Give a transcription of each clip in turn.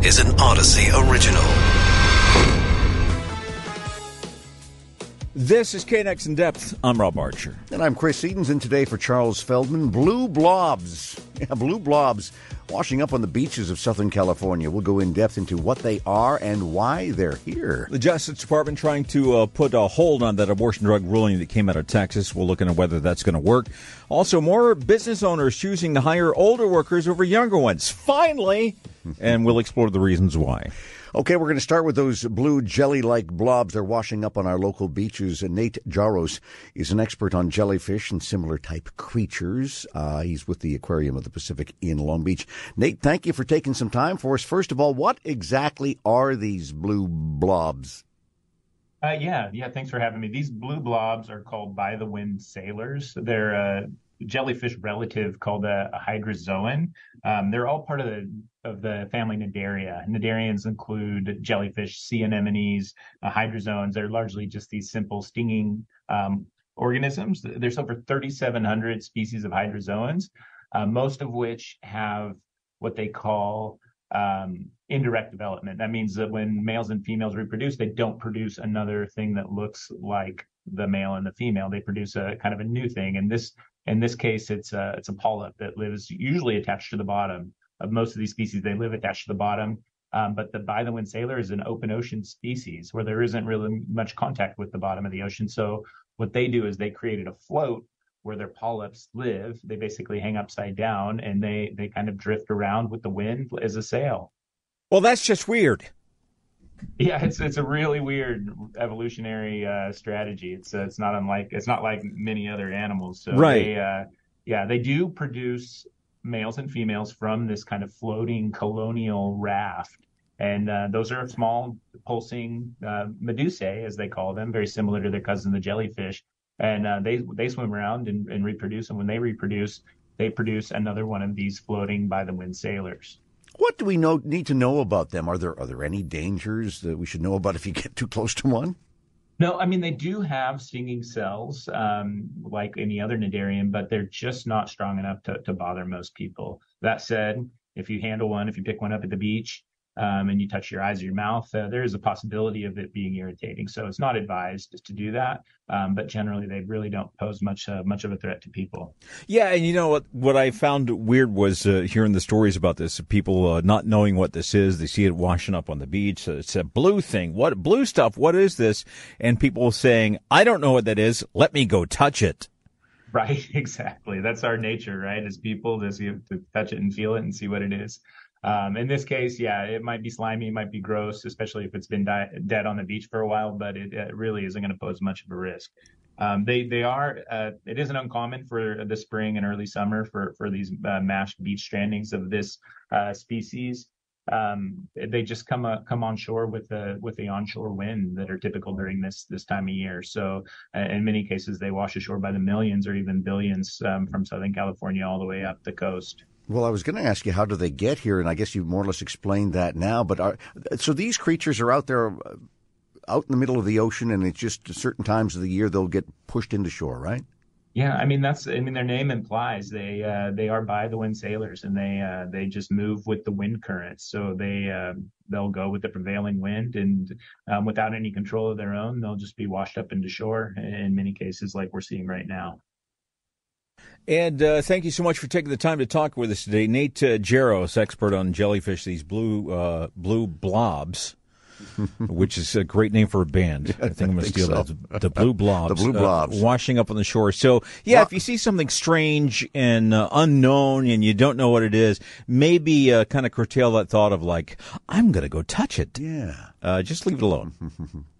Is an Audacy original. This is KNX in depth. I'm Rob Archer. And I'm Chris Sedens, and today for Charles Feldman, blue blobs. Yeah, blue blobs washing up on the beaches of Southern California. We'll go in depth into what they are and why they're here. The Justice Department trying to uh, put a hold on that abortion drug ruling that came out of Texas. We'll look into whether that's going to work. Also, more business owners choosing to hire older workers over younger ones. Finally! and we'll explore the reasons why. Okay, we're going to start with those blue jelly like blobs they're washing up on our local beaches. And Nate Jaros is an expert on jellyfish and similar type creatures. Uh, he's with the Aquarium of the Pacific in Long Beach. Nate, thank you for taking some time for us. First of all, what exactly are these blue blobs? Uh, yeah, yeah. Thanks for having me. These blue blobs are called by the wind sailors. They're uh, jellyfish relative called a, a hydrozoan. Um, they're all part of the of the family Cnidaria. Cnidarians include jellyfish, sea anemones, uh, hydrozoans. They're largely just these simple stinging um, organisms. There's over 3,700 species of hydrozoans, uh, most of which have what they call um, indirect development. That means that when males and females reproduce, they don't produce another thing that looks like the male and the female. They produce a kind of a new thing. And this in this case, it's a, it's a polyp that lives usually attached to the bottom of most of these species. They live attached to the bottom. Um, but the by the wind sailor is an open ocean species where there isn't really much contact with the bottom of the ocean. So what they do is they created a float where their polyps live. They basically hang upside down and they they kind of drift around with the wind as a sail. Well, that's just weird. Yeah, it's it's a really weird evolutionary uh, strategy. It's uh, it's not unlike it's not like many other animals. So right. They, uh, yeah, they do produce males and females from this kind of floating colonial raft, and uh, those are small pulsing uh, medusae, as they call them, very similar to their cousin the jellyfish. And uh, they they swim around and, and reproduce, and when they reproduce, they produce another one of these floating by the wind sailors. What do we know need to know about them? Are there are there any dangers that we should know about if you get too close to one? No, I mean they do have stinging cells, um, like any other cnidarian, but they're just not strong enough to, to bother most people. That said, if you handle one, if you pick one up at the beach, um, and you touch your eyes or your mouth, uh, there is a possibility of it being irritating. So it's not advised to do that, um, but generally they really don't pose much uh, much of a threat to people. Yeah, and you know what? What I found weird was uh, hearing the stories about this. People uh, not knowing what this is. They see it washing up on the beach. It's a blue thing. What blue stuff? What is this? And people saying, "I don't know what that is. Let me go touch it." Right, exactly. That's our nature, right? As people, to, see, to touch it and feel it and see what it is. Um, in this case, yeah, it might be slimy, it might be gross, especially if it's been di- dead on the beach for a while, but it, it really isn't going to pose much of a risk. Um, they they are uh, it isn't uncommon for the spring and early summer for for these uh, mashed beach strandings of this uh, species. Um, they just come uh, come on shore with the with the onshore wind that are typical during this this time of year. So uh, in many cases, they wash ashore by the millions or even billions um, from Southern California all the way up the coast. Well, I was going to ask you how do they get here, and I guess you more or less explained that now. But are, so these creatures are out there, uh, out in the middle of the ocean, and it's just certain times of the year they'll get pushed into shore, right? Yeah, I mean that's I mean their name implies they uh, they are by the wind sailors, and they uh, they just move with the wind currents. So they uh, they'll go with the prevailing wind, and um, without any control of their own, they'll just be washed up into shore in many cases, like we're seeing right now. And uh, thank you so much for taking the time to talk with us today, Nate uh, Jaros, expert on jellyfish, these blue uh, blue blobs, which is a great name for a band. I think I'm going to steal so. that. The blue blobs, the blue blobs, uh, washing up on the shore. So yeah, if you see something strange and uh, unknown and you don't know what it is, maybe uh, kind of curtail that thought of like, I'm going to go touch it. Yeah, just leave it alone.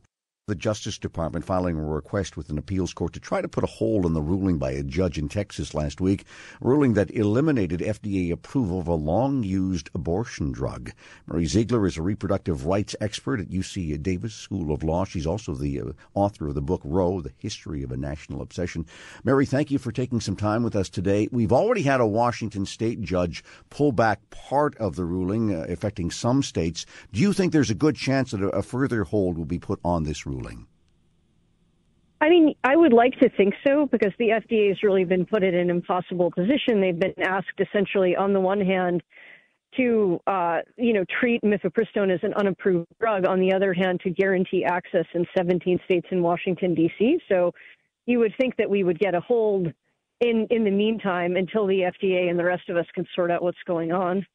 the Justice Department filing a request with an appeals court to try to put a hold on the ruling by a judge in Texas last week, ruling that eliminated FDA approval of a long used abortion drug. Mary Ziegler is a reproductive rights expert at UC Davis School of Law. She's also the uh, author of the book Roe, The History of a National Obsession. Mary, thank you for taking some time with us today. We've already had a Washington state judge pull back part of the ruling uh, affecting some states. Do you think there's a good chance that a further hold will be put on this ruling? Ruling? I mean, I would like to think so because the FDA has really been put in an impossible position. They've been asked essentially, on the one hand, to, uh, you know, treat mifepristone as an unapproved drug. On the other hand, to guarantee access in 17 states in Washington D.C. So you would think that we would get a hold in in the meantime until the FDA and the rest of us can sort out what's going on.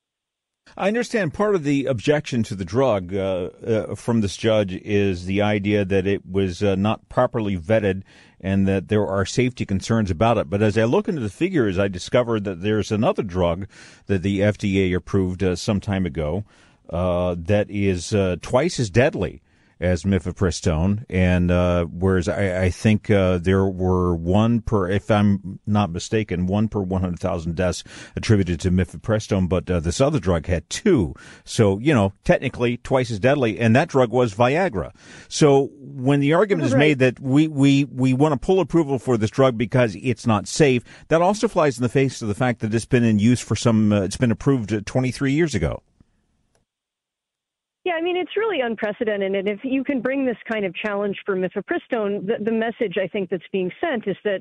I understand part of the objection to the drug uh, uh, from this judge is the idea that it was uh, not properly vetted and that there are safety concerns about it. But as I look into the figures, I discovered that there's another drug that the FDA approved uh, some time ago uh, that is uh, twice as deadly as mifepristone, and uh, whereas I, I think uh, there were one per, if I'm not mistaken, one per 100,000 deaths attributed to mifepristone, but uh, this other drug had two. So you know, technically twice as deadly, and that drug was Viagra. So when the argument is made that we we we want to pull approval for this drug because it's not safe, that also flies in the face of the fact that it's been in use for some. Uh, it's been approved 23 years ago. Yeah, I mean, it's really unprecedented. And if you can bring this kind of challenge for mifepristone, the, the message I think that's being sent is that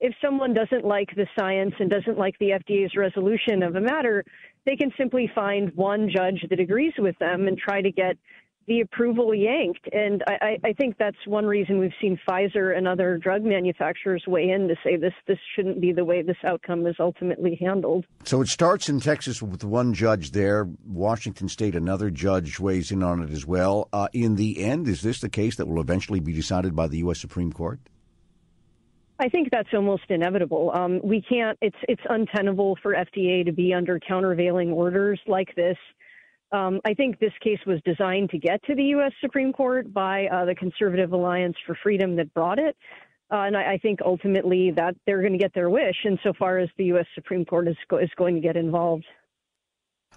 if someone doesn't like the science and doesn't like the FDA's resolution of a matter, they can simply find one judge that agrees with them and try to get the approval yanked. And I, I, think that's one reason we've seen Pfizer and other drug manufacturers weigh in to say this this shouldn't be the way this outcome is ultimately handled. So it starts in Texas with one judge there. Washington State, another judge weighs in on it as well. Uh, in the end, is this the case that will eventually be decided by the U.S. Supreme Court? I think that's almost inevitable. Um, we can't. It's it's untenable for FDA to be under countervailing orders like this um, I think this case was designed to get to the U.S. Supreme Court by uh, the Conservative Alliance for Freedom that brought it. Uh, and I, I, think ultimately that they're going to get their wish insofar as the U.S. Supreme Court is, go- is going to get involved.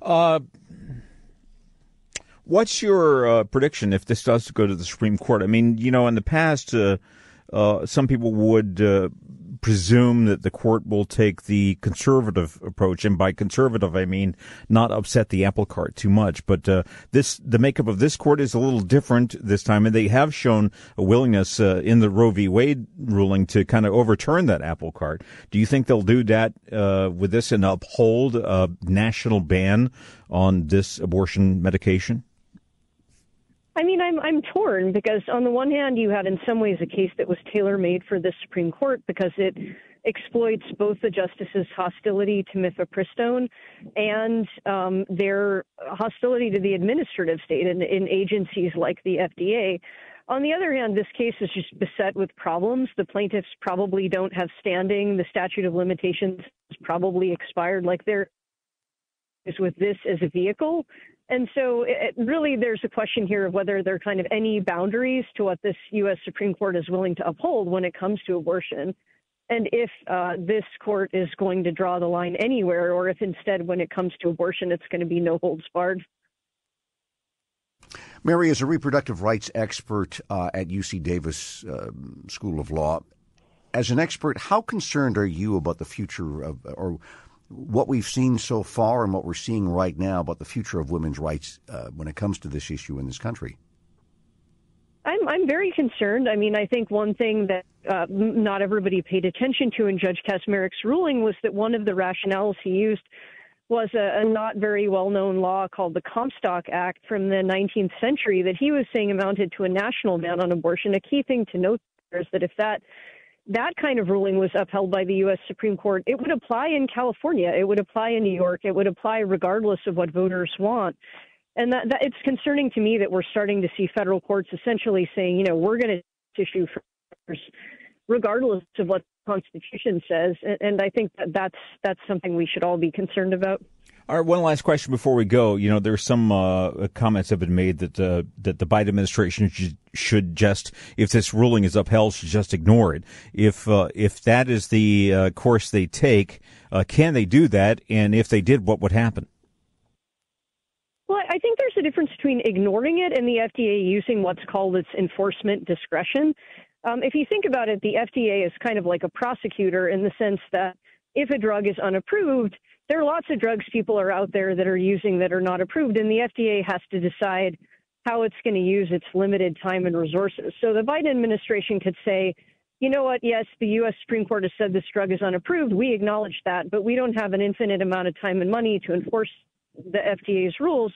Uh, what's your uh, prediction if this does go to the Supreme Court? I mean, you know, in the past, uh, uh, some people would presume that the court will take the conservative approach, and by conservative I mean not upset the apple cart too much. But uh, this, the makeup of this court is a little different this time, and they have shown a willingness uh, in the Roe v. Wade ruling to kind of overturn that apple cart. Do you think they'll do that uh, with this and uphold a national ban on this abortion medication? I mean, I'm I'm torn because on the one hand, you had in some ways a case that was tailor made for the Supreme Court because it exploits both the justices' hostility to mifepristone and um, their hostility to the administrative state in, in agencies like the FDA. On the other hand, this case is just beset with problems. The plaintiffs probably don't have standing. The statute of limitations is probably expired. Like there is with this as a vehicle. And so, it, really, there's a question here of whether there are kind of any boundaries to what this U.S. Supreme Court is willing to uphold when it comes to abortion. And if uh, this court is going to draw the line anywhere, or if instead, when it comes to abortion, it's going to be no holds barred. Mary is a reproductive rights expert uh, at UC Davis uh, School of Law. As an expert, how concerned are you about the future of, or what we've seen so far and what we're seeing right now about the future of women's rights uh, when it comes to this issue in this country? I'm I'm very concerned. I mean, I think one thing that uh, not everybody paid attention to in Judge Kacsmaryk's ruling was that one of the rationales he used was a, a not very well known law called the Comstock Act from the 19th century that he was saying amounted to a national ban on abortion. A key thing to note is that if that that kind of ruling was upheld by the U.S. Supreme Court, it would apply in California, it would apply in New York, it would apply regardless of what voters want. And that, that it's concerning to me that we're starting to see federal courts essentially saying, you know, we're going to issue regardless of what the Constitution says. And, and I think that that's that's something we should all be concerned about. All right, one last question before we go. You know, there's some uh, comments have been made that uh, that the Biden administration should, should, just, if this ruling is upheld, should just ignore it. If uh, if that is the uh, course they take, uh, can they do that? And if they did, what would happen? Well, I think there's a difference between ignoring it and the FDA using what's called its enforcement discretion. Um, if you think about it, the FDA is kind of like a prosecutor in the sense that if a drug is unapproved, there are lots of drugs people are out there that are using that are not approved, and the FDA has to decide how it's going to use its limited time and resources. So the Biden administration could say, you know what, yes, the U.S. Supreme Court has said this drug is unapproved. We acknowledge that, but we don't have an infinite amount of time and money to enforce the FDA's rules,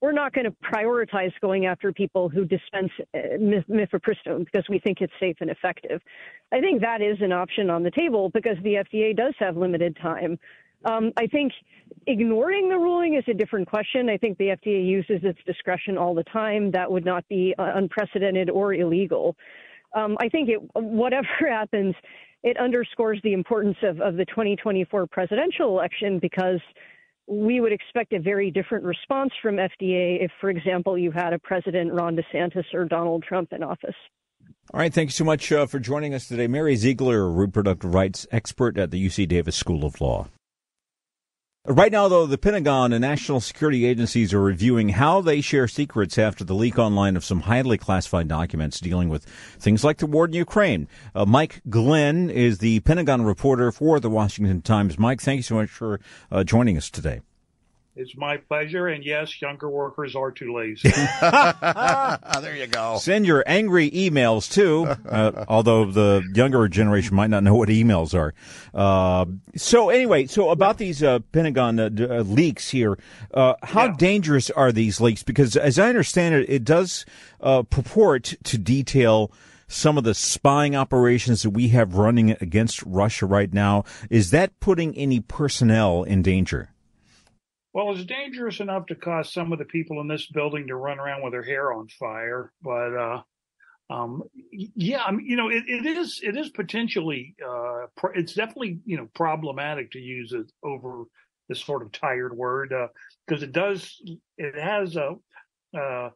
we're not going to prioritize going after people who dispense uh, mifepristone because we think it's safe and effective. I think that is an option on the table because the FDA does have limited time. Um, I think ignoring the ruling is a different question. I think the FDA uses its discretion all the time. That would not be uh, unprecedented or illegal. Um, I think it, whatever happens, it underscores the importance of, of the 2024 presidential election because we would expect a very different response from FDA if, for example, you had a President Ron DeSantis or Donald Trump in office. All right, thank you so much uh, for joining us today. Mary Ziegler, reproductive rights expert at the UC Davis School of Law. Right now, though, the Pentagon and national security agencies are reviewing how they share secrets after the leak online of some highly classified documents dealing with things like the war in Ukraine. Uh, Mike Glenn is the Pentagon reporter for the Washington Times. Mike, thank you so much for uh, joining us today. It's my pleasure. And yes, younger workers are too lazy. there you go. Send your angry emails too, uh, although the younger generation might not know what emails are. Uh, so anyway, so about these uh, Pentagon uh, uh, leaks here, uh, how yeah. dangerous are these leaks? Because as I understand it, it does purport to detail some of the spying operations that we have running against Russia right now. Is that putting any personnel in danger? Well, it's dangerous enough to cause some of the people in this building to run around with their hair on fire, but uh, um, yeah, I mean, you know, it, it is it is potentially uh, pr- it's definitely you know problematic to use it over this sort of tired word because uh, it does it has a, uh,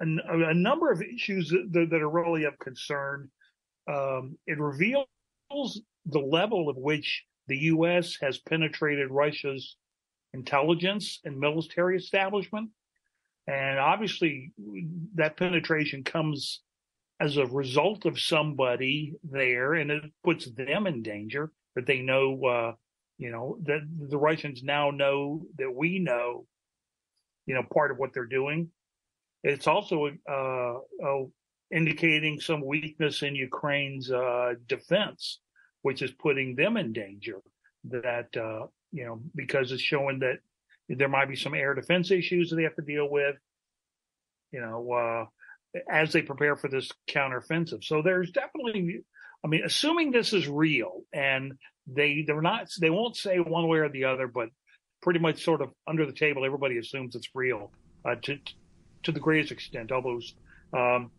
a, a number of issues that, that are really of concern. Um, it reveals the level of which the U.S. has penetrated Russia's intelligence and military establishment. And obviously, that penetration comes as a result of somebody there, and it puts them in danger. That they know, uh, you know, that the Russians now know that we know, you know, part of what they're doing. It's also uh, uh, indicating some weakness in Ukraine's uh, defense, which is putting them in danger. That uh, you know, because it's showing that there might be some air defense issues that they have to deal with, you know, uh, as they prepare for this counteroffensive. So there's definitely, I mean, assuming this is real and they, they're not, they won't say one way or the other, but pretty much sort of under the table, everybody assumes it's real, uh, to, to the greatest extent, although, um,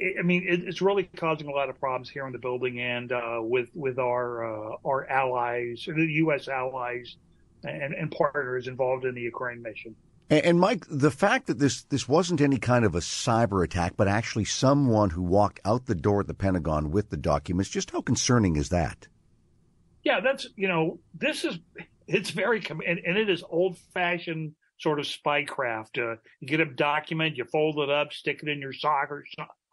I mean, it's really causing a lot of problems here in the building and uh, with with our uh, our allies, the U.S. allies, and, and, partners involved in the Ukraine mission. And, and, Mike, the fact that this this wasn't any kind of a cyber attack, but actually someone who walked out the door at the Pentagon with the documents, just how concerning is that? Yeah, that's you know, this is it's very and, and it is old fashioned sort of spycraft. Uh, you get a document, you fold it up, stick it in your sock or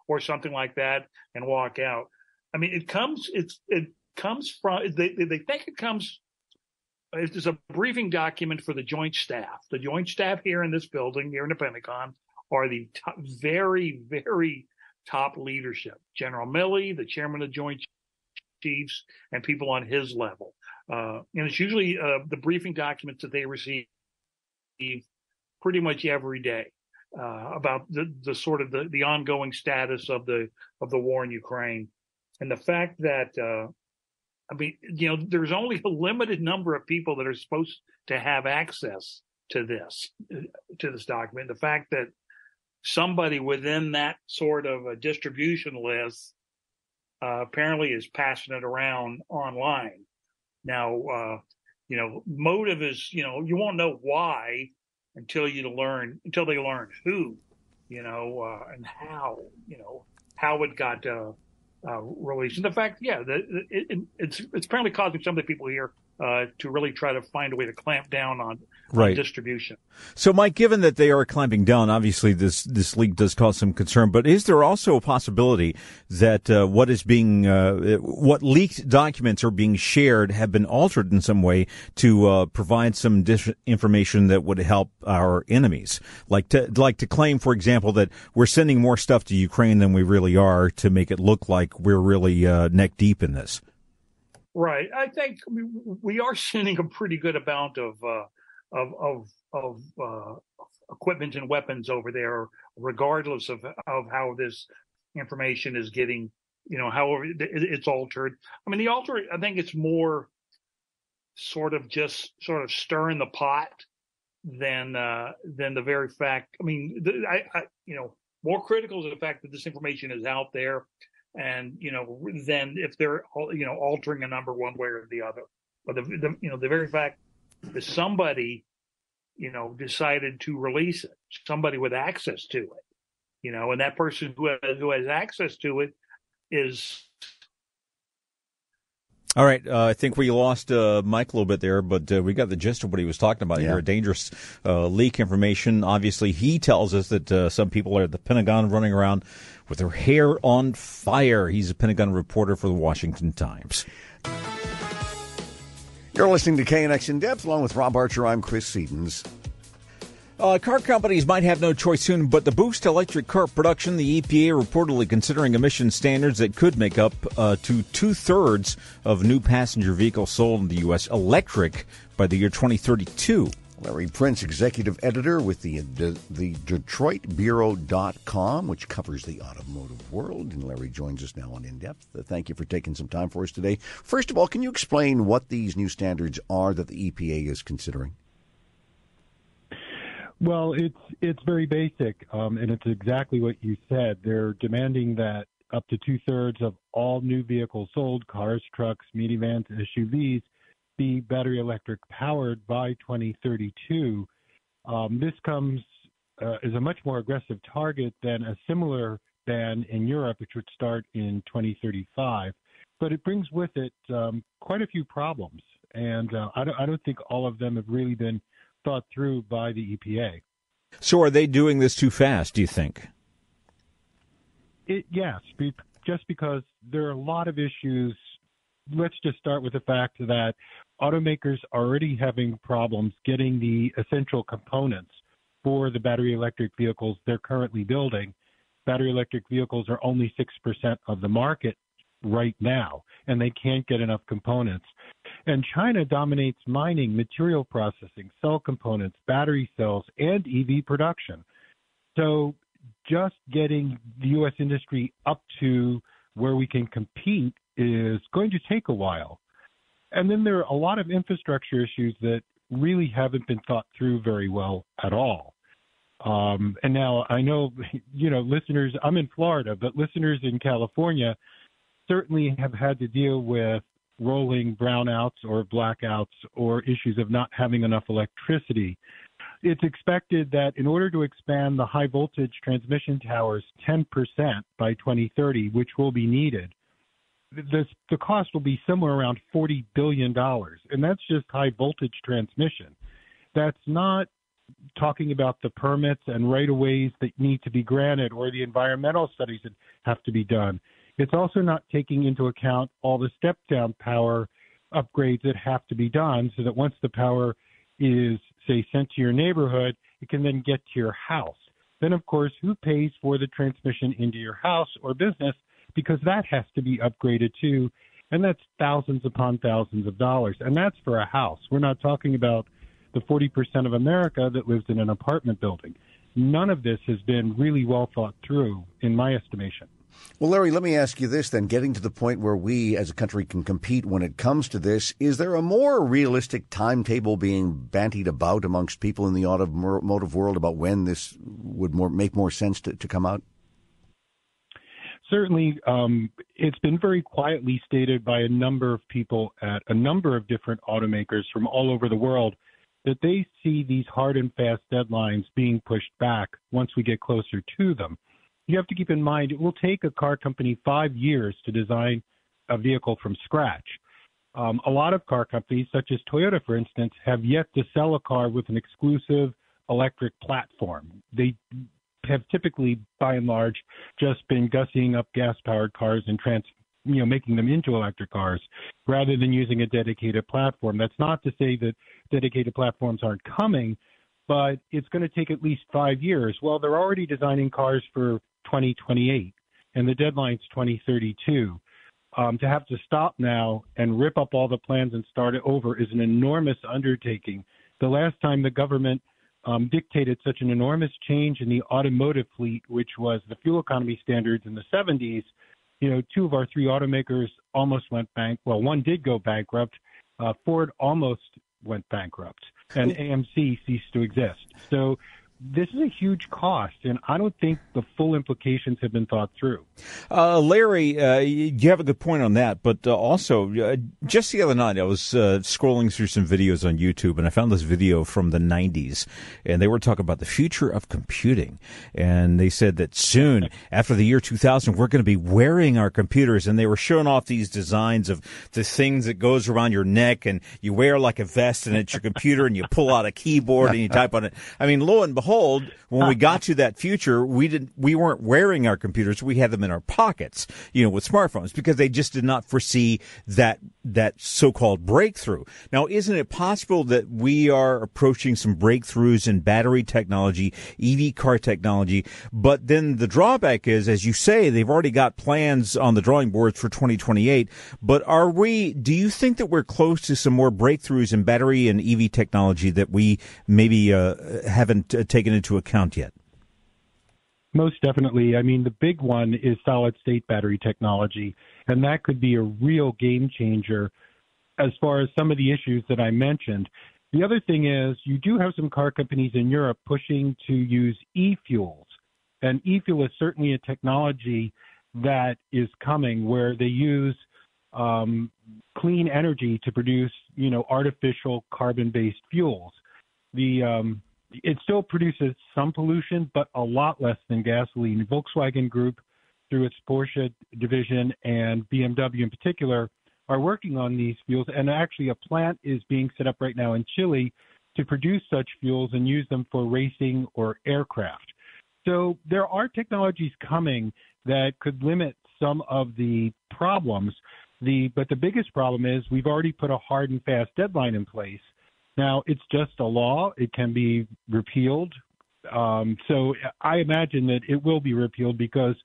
or something like that and walk out. I mean, it comes, it's, it comes from, they, they think it comes, it's a briefing document for the joint staff. The joint staff here in this building, here in the Pentagon, are the top, very, very top leadership. General Milley, the chairman of Joint Chiefs, and people on his level. Uh, and it's usually uh, the briefing documents that they receive pretty much every day uh, about the, the sort of the, the ongoing status of the of the war in Ukraine, and the fact that uh, I mean, you know, there's only a limited number of people that are supposed to have access to this to this document. The fact that somebody within that sort of a distribution list uh, apparently is passing it around online. Now, uh, you know, motive is, you know, you won't know why until you learn until they learn who, you know, uh, and how, you know, how it got uh, uh, released. And the fact, yeah, that it, it, it's it's apparently causing some of the people here uh, to really try to find a way to clamp down on, right. distribution. So, Mike, given that they are clamping down, obviously this this leak does cause some concern. But is there also a possibility that uh, what is being uh, what leaked documents are being shared have been altered in some way to uh, provide some dis- information that would help our enemies, like to like to claim, for example, that we're sending more stuff to Ukraine than we really are to make it look like we're really uh, neck deep in this. Right. I think we, we are sending a pretty good amount of, uh, of, of, of uh, equipment and weapons over there, regardless of of how this information is getting, you know, however it's altered. I mean, the alter, I think it's more sort of just sort of stirring the pot than uh, than the very fact. I mean, I, I you know more critical is the fact that this information is out there, and you know, then if they're you know altering a number one way or the other. But the, the you know the very fact somebody you know decided to release it, somebody with access to it, you know, and that person who has, who has access to it is all right, uh, I think we lost uh, Mike a little bit there, but uh, we got the gist of what he was talking about yeah. here. Dangerous uh, leak information. Obviously, he tells us that uh, some people are at the Pentagon running around with their hair on fire. He's a Pentagon reporter for the Washington Times. You're listening to KNX in depth, along with Rob Archer. I'm Chris Sedens. Uh, car companies might have no choice soon, but to boost electric car production, the EPA reportedly considering emission standards that could make up uh, to two thirds of new passenger vehicles sold in the U.S. electric by the year 2032. Larry Printz, executive editor with the the, the DetroitBureau.com, which covers the automotive world. And Larry joins us now on In Depth. Uh, thank you for taking some time for us today. First of all, can you explain what these new standards are that the EPA is considering? Well, it's it's very basic, um, and it's exactly what you said. They're demanding that up to two thirds of all new vehicles sold, cars, trucks, minivans, SUVs, be battery electric powered by 2032. Um, this comes uh, as a much more aggressive target than a similar ban in Europe, which would start in 2035. But it brings with it um, quite a few problems, and uh, I, don't, I don't think all of them have really been thought through by the EPA. So, are they doing this too fast? Do you think? It, yes, be, just because there are a lot of issues. Let's just start with the fact that automakers are already having problems getting the essential components for the battery electric vehicles they're currently building. Battery electric vehicles are only 6% of the market right now, and they can't get enough components. And China dominates mining, material processing, cell components, battery cells, and EV production. So just getting the U.S. industry up to where we can compete is going to take a while. And then there are a lot of infrastructure issues that really haven't been thought through very well at all. Um, and now I know, you know, listeners, I'm in Florida, but listeners in California certainly have had to deal with rolling brownouts or blackouts or issues of not having enough electricity. It's expected that in order to expand the high voltage transmission towers 10% by 2030, which will be needed, the cost will be somewhere around $40 billion. And that's just high voltage transmission. That's not talking about the permits and right of ways that need to be granted or the environmental studies that have to be done. It's also not taking into account all the step down power upgrades that have to be done so that once the power is, say, sent to your neighborhood, it can then get to your house. Then, of course, who pays for the transmission into your house or business? Because that has to be upgraded too. And that's thousands upon thousands of dollars. And that's for a house. We're not talking about the 40% of America that lives in an apartment building. None of this has been really well thought through, in my estimation. Well, Larry, let me ask you this then. Getting to the point where we as a country can compete when it comes to this, is there a more realistic timetable being bantied about amongst people in the automotive world about when this would more, make more sense to, to come out? Certainly, um, it's been very quietly stated by a number of people at a number of different automakers from all over the world that they see these hard and fast deadlines being pushed back once we get closer to them you have to keep in mind it will take a car company five years to design a vehicle from scratch. Um, a lot of car companies, such as Toyota, for instance, have yet to sell a car with an exclusive electric platform. They have typically, by and large, just been gussying up gas-powered cars and trans, you know, making them into electric cars, rather than using a dedicated platform. That's not to say that dedicated platforms aren't coming, but it's going to take at least five years. Well, they're already designing cars for 2028, and the deadline's 2032. Um, to have to stop now and rip up all the plans and start it over is an enormous undertaking. The last time the government um, dictated such an enormous change in the automotive fleet, which was the fuel economy standards in the 70s. You know, two of our three automakers almost went bank. Well, one did go bankrupt. Uh, Ford almost went bankrupt, and AMC ceased to exist. So this is a huge cost, and I don't think the full implications have been thought through. Uh, Larry, uh, you have a good point on that, but uh, also uh, just the other night I was uh, scrolling through some videos on YouTube, and I found this video from the '90s, and they were talking about the future of computing, and they said that soon after the year 2000 we're going to be wearing our computers, and they were showing off these designs of the things that goes around your neck, and you wear like a vest, and it's your computer, and you pull out a keyboard and you type on it. I mean, lo and behold behold, when we got to that future, we didn't, we weren't wearing our computers. We had them in our pockets, you know, with smartphones because they just did not foresee that, that so-called breakthrough. Now, isn't it possible that we are approaching some breakthroughs in battery technology, EV car technology? But then the drawback is, as you say, they've already got plans on the drawing boards for 2028. But are we, do you think that we're close to some more breakthroughs in battery and EV technology that we maybe uh, haven't uh, taken into account yet? Most definitely. I mean, the big one is solid state battery technology, and that could be a real game changer as far as some of the issues that I mentioned. The other thing is, you do have some car companies in Europe pushing to use e fuels, and e fuel is certainly a technology that is coming where they use um, clean energy to produce, you know, artificial carbon-based fuels. The um, it still produces some pollution, but a lot less than gasoline. Volkswagen Group, through its Porsche division and BMW in particular, are working on these fuels. And actually, a plant is being set up right now in Chile to produce such fuels and use them for racing or aircraft. So there are technologies coming that could limit some of the problems. The but the biggest problem is we've already put a hard and fast deadline in place now, it's just a law. It can be repealed. Um, so I imagine that it will be repealed because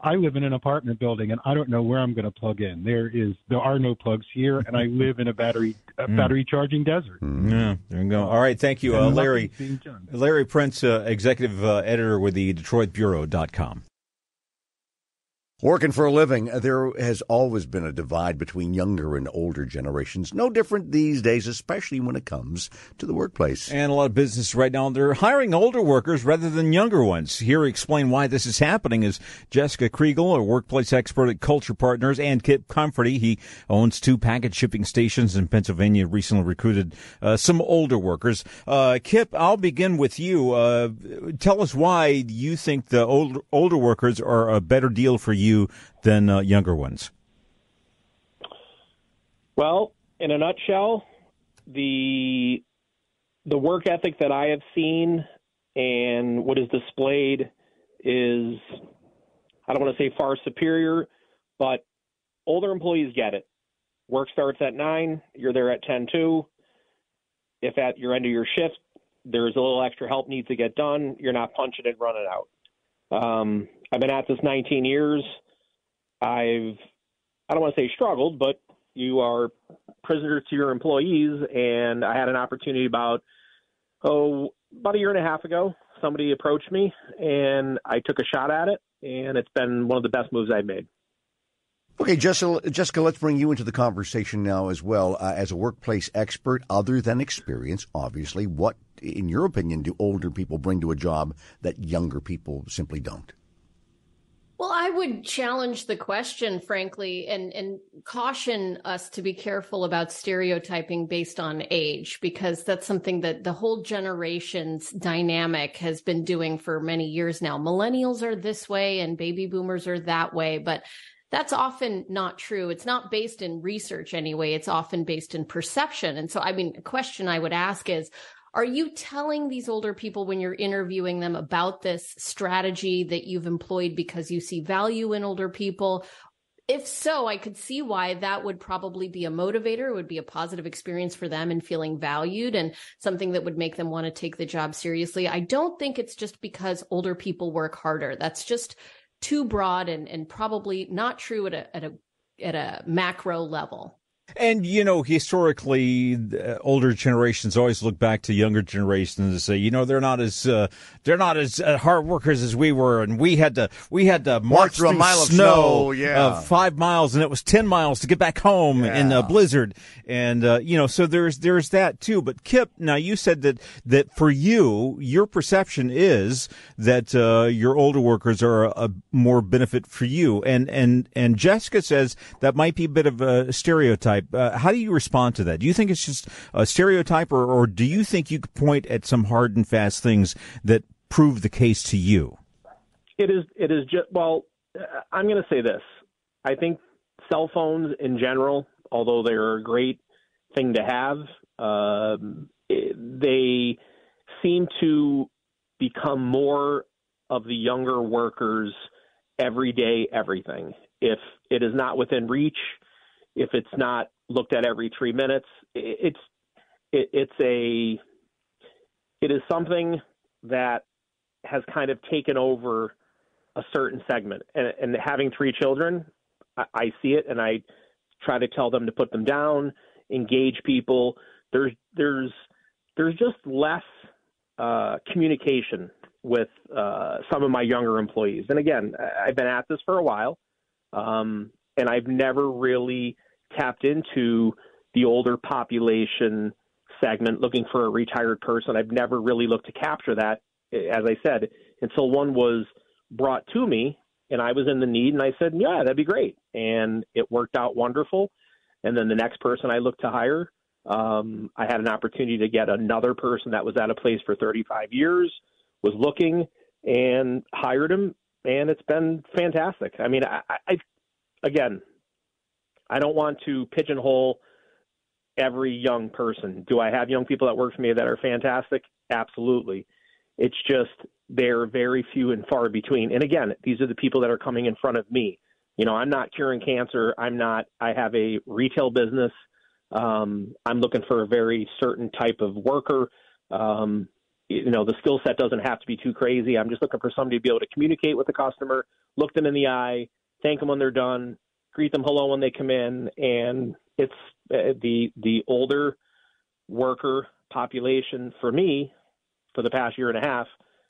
I live in an apartment building and I don't know where I'm going to plug in. There is there are no plugs here, and I live in a battery a mm. battery charging desert. Mm. Yeah, there you go. All right, thank you, uh, Larry. Larry Printz, uh, executive uh, editor with the DetroitBureau.com. Working for a living, there has always been a divide between younger and older generations. No different these days, especially when it comes to the workplace. And a lot of businesses right now, they're hiring older workers rather than younger ones. Here to explain why this is happening is Jessica Kriegel, a workplace expert at Culture Partners, and Kip Comforty. He owns two package shipping stations in Pennsylvania, recently recruited uh, some older workers. Uh, Kip, I'll begin with you. Uh, tell us why you think the older workers are a better deal for you you than uh, younger ones? Well, in a nutshell, the the work ethic that I have seen and what is displayed is I don't want to say far superior, but older employees get it. Work starts at nine, you're there at ten two. If at your end of your shift there's a little extra help needs to get done, you're not punching and running out. Um, I've been at this 19 years. I've I don't want to say struggled, but you are prisoner to your employees. And I had an opportunity about oh about a year and a half ago. Somebody approached me, and I took a shot at it, and it's been one of the best moves I've made. Okay, Jessica, Jessica, let's bring you into the conversation now as well. Uh, as a workplace expert, other than experience, obviously, what, in your opinion, do older people bring to a job that younger people simply don't? Well, I would challenge the question, frankly, and, and caution us to be careful about stereotyping based on age, because that's something that the whole generation's dynamic has been doing for many years now. Millennials are this way and baby boomers are that way, but that's often not true. It's not based in research anyway. It's often based in perception. And so, I mean, a question I would ask is, are you telling these older people when you're interviewing them about this strategy that you've employed because you see value in older people? If so, I could see why that would probably be a motivator. It would be a positive experience for them and feeling valued and something that would make them want to take the job seriously. I don't think it's just because older people work harder. That's just too broad and, and probably not true at a, at a, at a macro level. And you know, historically, older generations always look back to younger generations and say, you know, they're not as uh, they're not as uh, hard workers as we were, and we had to we had to march through a through mile of snow, snow, yeah. uh, five miles, and it was ten miles to get back home in a blizzard, and uh, you know, so there's there's that too. But Kip, now you said that that for you, your perception is that uh, your older workers are a, a more benefit for you, and and and Jessica says that might be a bit of a stereotype. Uh, how do you respond to that? Do you think it's just a stereotype, or, or do you think you could point at some hard and fast things that prove the case to you? It is. It is just. Well, uh, I'm going to say this. I think cell phones in general, although they're a great thing to have, um, they seem to become more of the younger workers' everyday everything. If it is not within reach, if it's not looked at every three minutes, it's it, it's a it is something that has kind of taken over a certain segment. And, and having three children, I, I see it, and I try to tell them to put them down, engage people. There's there's there's just less uh, communication with uh, some of my younger employees. And again, I've been at this for a while, um, and I've never really tapped into the older population segment looking for a retired person. I've never really looked to capture that, as I said, until one was brought to me and I was in the need and I said, yeah, that'd be great. And it worked out wonderful. And then the next person I looked to hire, um, I had an opportunity to get another person that was at a place for 35 years, was looking and hired him. And it's been fantastic. I mean, I, I again, I don't want to pigeonhole every young person. Do I have young people that work for me that are fantastic? Absolutely. It's just they're very few and far between. And again, these are the people that are coming in front of me. You know, I'm not curing cancer. I'm not. I have a retail business. Um, I'm looking for a very certain type of worker. Um, you know, the skill set doesn't have to be too crazy. I'm just looking for somebody to be able to communicate with the customer, look them in the eye, thank them when they're done, greet them hello when they come in, and it's uh, the the older worker population for me for the past year and a half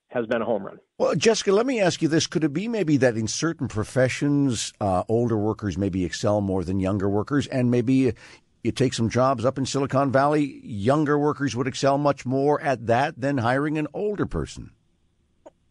has been a home run. Well, Jessica, let me ask you this: Could it be maybe that in certain professions, uh, older workers maybe excel more than younger workers, and maybe you take some jobs up in Silicon Valley, younger workers would excel much more at that than hiring an older person?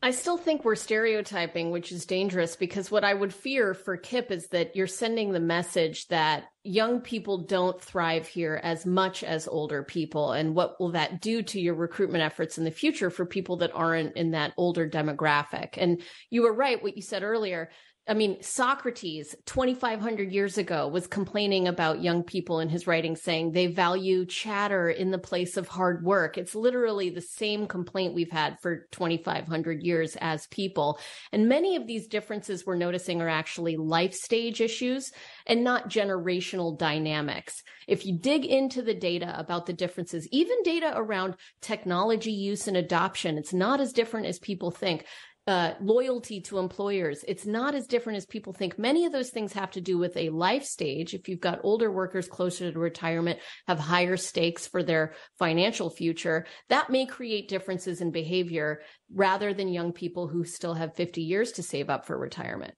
I still think we're stereotyping, which is dangerous because what I would fear for Kip is that you're sending the message that young people don't thrive here as much as older people. And what will that do to your recruitment efforts in the future for people that aren't in that older demographic? And you were right, what you said earlier. I mean, Socrates, 2,500 years ago, was complaining about young people in his writing, saying they value chatter in the place of hard work. It's literally the same complaint we've had for 2,500 years as people. And many of these differences we're noticing are actually life stage issues and not generational dynamics. If you dig into the data about the differences, even data around technology use and adoption, it's not as different as people think uh, loyalty to employers. It's not as different as people think. Many of those things have to do with a life stage. If you've got older workers closer to retirement, have higher stakes for their financial future, that may create differences in behavior rather than young people who still have 50 years to save up for retirement.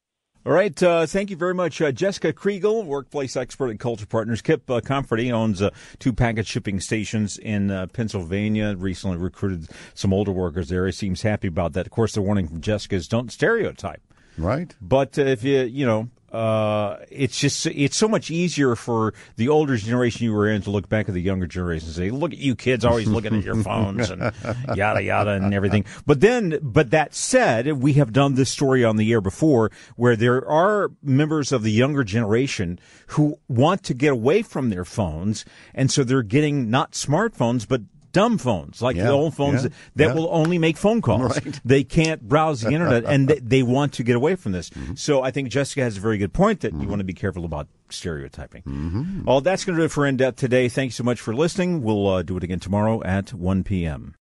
All right. Uh, thank you very much, uh, Jessica Kriegel, workplace expert at Culture Partners. Kip uh, Comforty owns uh, two package shipping stations in uh, Pennsylvania. Recently recruited some older workers there. He seems happy about that. Of course, the warning from Jessica is don't stereotype. Right. But uh, if you, you know, uh, it's just it's so much easier for the older generation you were in to look back at the younger generation and say, "Look at you kids, always looking at your phones and yada yada and everything." But then, but that said, we have done this story on the air before, where there are members of the younger generation who want to get away from their phones, and so they're getting not smartphones, but dumb phones, like Yeah, the old phones yeah, that, that will only make phone calls. Right. They can't browse the internet, and they, they want to get away from this. Mm-hmm. So I think Jessica has a very good point that you mm-hmm. want to be careful about stereotyping. Mm-hmm. Well, that's going to do it for In Depth today. Thanks so much for listening. We'll uh, do it again tomorrow at 1 p.m.